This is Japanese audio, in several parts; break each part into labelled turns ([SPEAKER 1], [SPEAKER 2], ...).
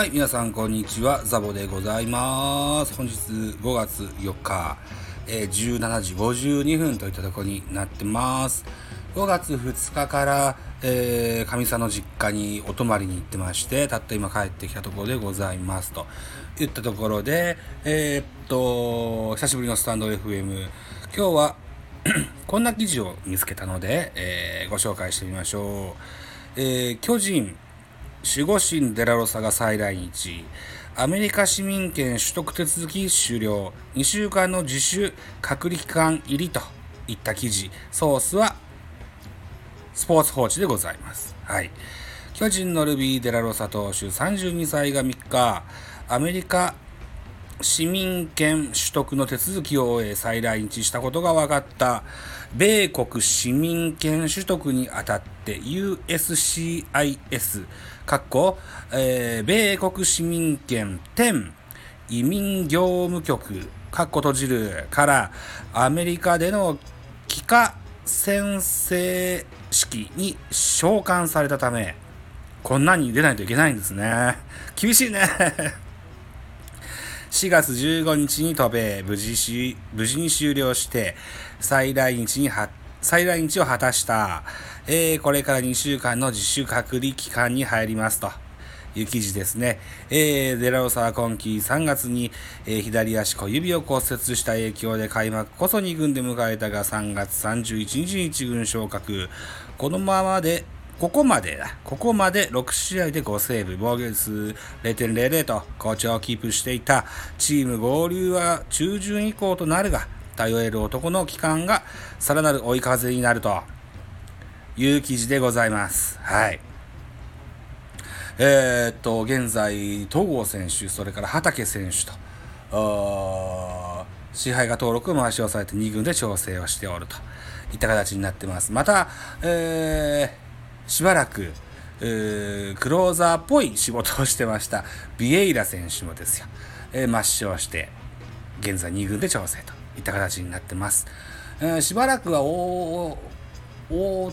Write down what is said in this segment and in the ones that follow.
[SPEAKER 1] はい、皆さんこんにちは、ザボでございます。本日5月4日、えー、17時52分といったところになってます。5月2日から、えー、上佐の実家にお泊まりに行ってまして、たった今帰ってきたところでございます。と言ったところで、えー、っと、久しぶりのスタンド FM。今日は こんな記事を見つけたので、えー、ご紹介してみましょう。えー、巨人、守護神デラロサが再来日。アメリカ市民権取得手続き終了。2週間の自主隔離期間入りといった記事。ソースはスポーツ報知でございます。はい。巨人のルビー・デラロサ投手32歳が3日、アメリカ市民権取得の手続きを終え再来日したことが分かった米国市民権取得にあたって USCIS かっこ、えー、米国市民権10移民業務局かっこ閉じるからアメリカでの帰化宣誓式に召喚されたためこんなに出ないといけないんですね。厳しいね。4月15日に渡米、無事し、無事に終了して、再来日に、再来日を果たした、えー、これから2週間の自主隔離期間に入りますと。いう記事ですね。えー、デラロサは今季3月に、えー、左足小指を骨折した影響で開幕こそ2軍で迎えたが3月31日に1軍昇格。このままでここまでだ。ここまで6試合で5セーブ、防御率0.00と好調をキープしていたチーム合流は中旬以降となるが、頼れる男の期間がさらなる追い風になるという記事でございます。はい。えー、っと、現在、東郷選手、それから畠選手と、支配が登録を回し押さえて2軍で調整をしておるといった形になってます。また、えーしばらく、クローザーっぽい仕事をしてました。ビエイラ選手もですよ、えー、抹消して、現在2軍で調整といった形になってます。えー、しばらくはお、お、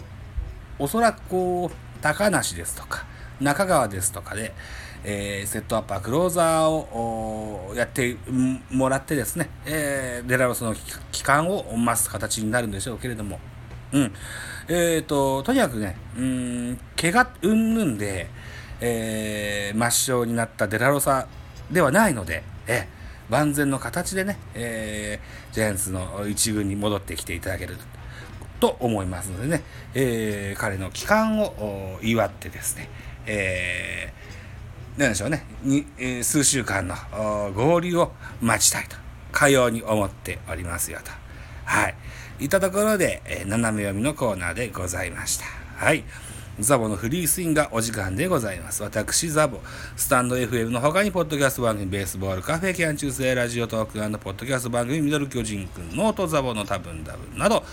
[SPEAKER 1] おそらくこう、高梨ですとか、中川ですとかで、えー、セットアッパー、クローザーをやってもらってですね、えー、デラロスの期間を増す形になるんでしょうけれども、うん。えっ、ー、と、とにかくね、うん、怪我うんぬんで、えー、抹消になったデラロサではないので、えー、万全の形でね、えー、ジャイアンツの一軍に戻ってきていただけると思いますのでね、えー、彼の帰還を祝ってですね、えー、なんでしょうね、にえー、数週間の合流を待ちたいと、かように思っておりますよと。はい。いたところで、えー、斜め読みのコーナーでございました。はい。ザボのフリースインがお時間でございます。私、ザボ、スタンド FM の他に、ポッドキャスト番組、ベースボール、カフェ、キャン中世、ラジオトークポッドキャスト番組、ミドル巨人くん、ノートザボの多分多分など、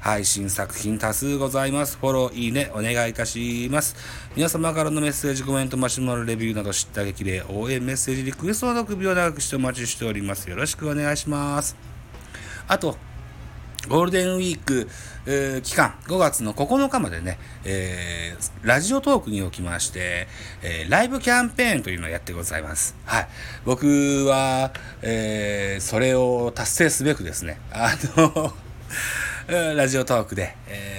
[SPEAKER 1] 配信作品多数ございます。フォロー、いいね、お願いいたします。皆様からのメッセージ、コメント、マシュマロレビューなど知った激励、応援メッセージ、リクエストなど首を長くしてお待ちしております。よろしくお願いします。あと、ゴールデンウィーク、えー、期間、5月の9日までね、えー、ラジオトークにおきまして、えー、ライブキャンペーンというのをやってございます。はい。僕は、えそれを達成すべくですね、あの ラジオトークで、え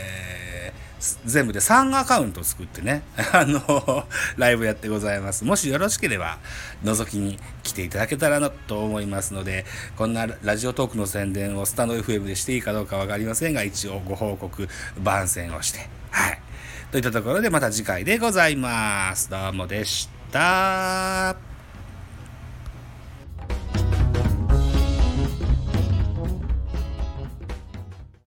[SPEAKER 1] 全部で3アカウント作ってね、あの、ライブやってございます。もしよろしければ、覗きに来ていただけたらなと思いますので、こんなラジオトークの宣伝をスタンド FM でしていいかどうかわかりませんが、一応ご報告、番宣をして、はい。といったところでまた次回でございます。どうもでした。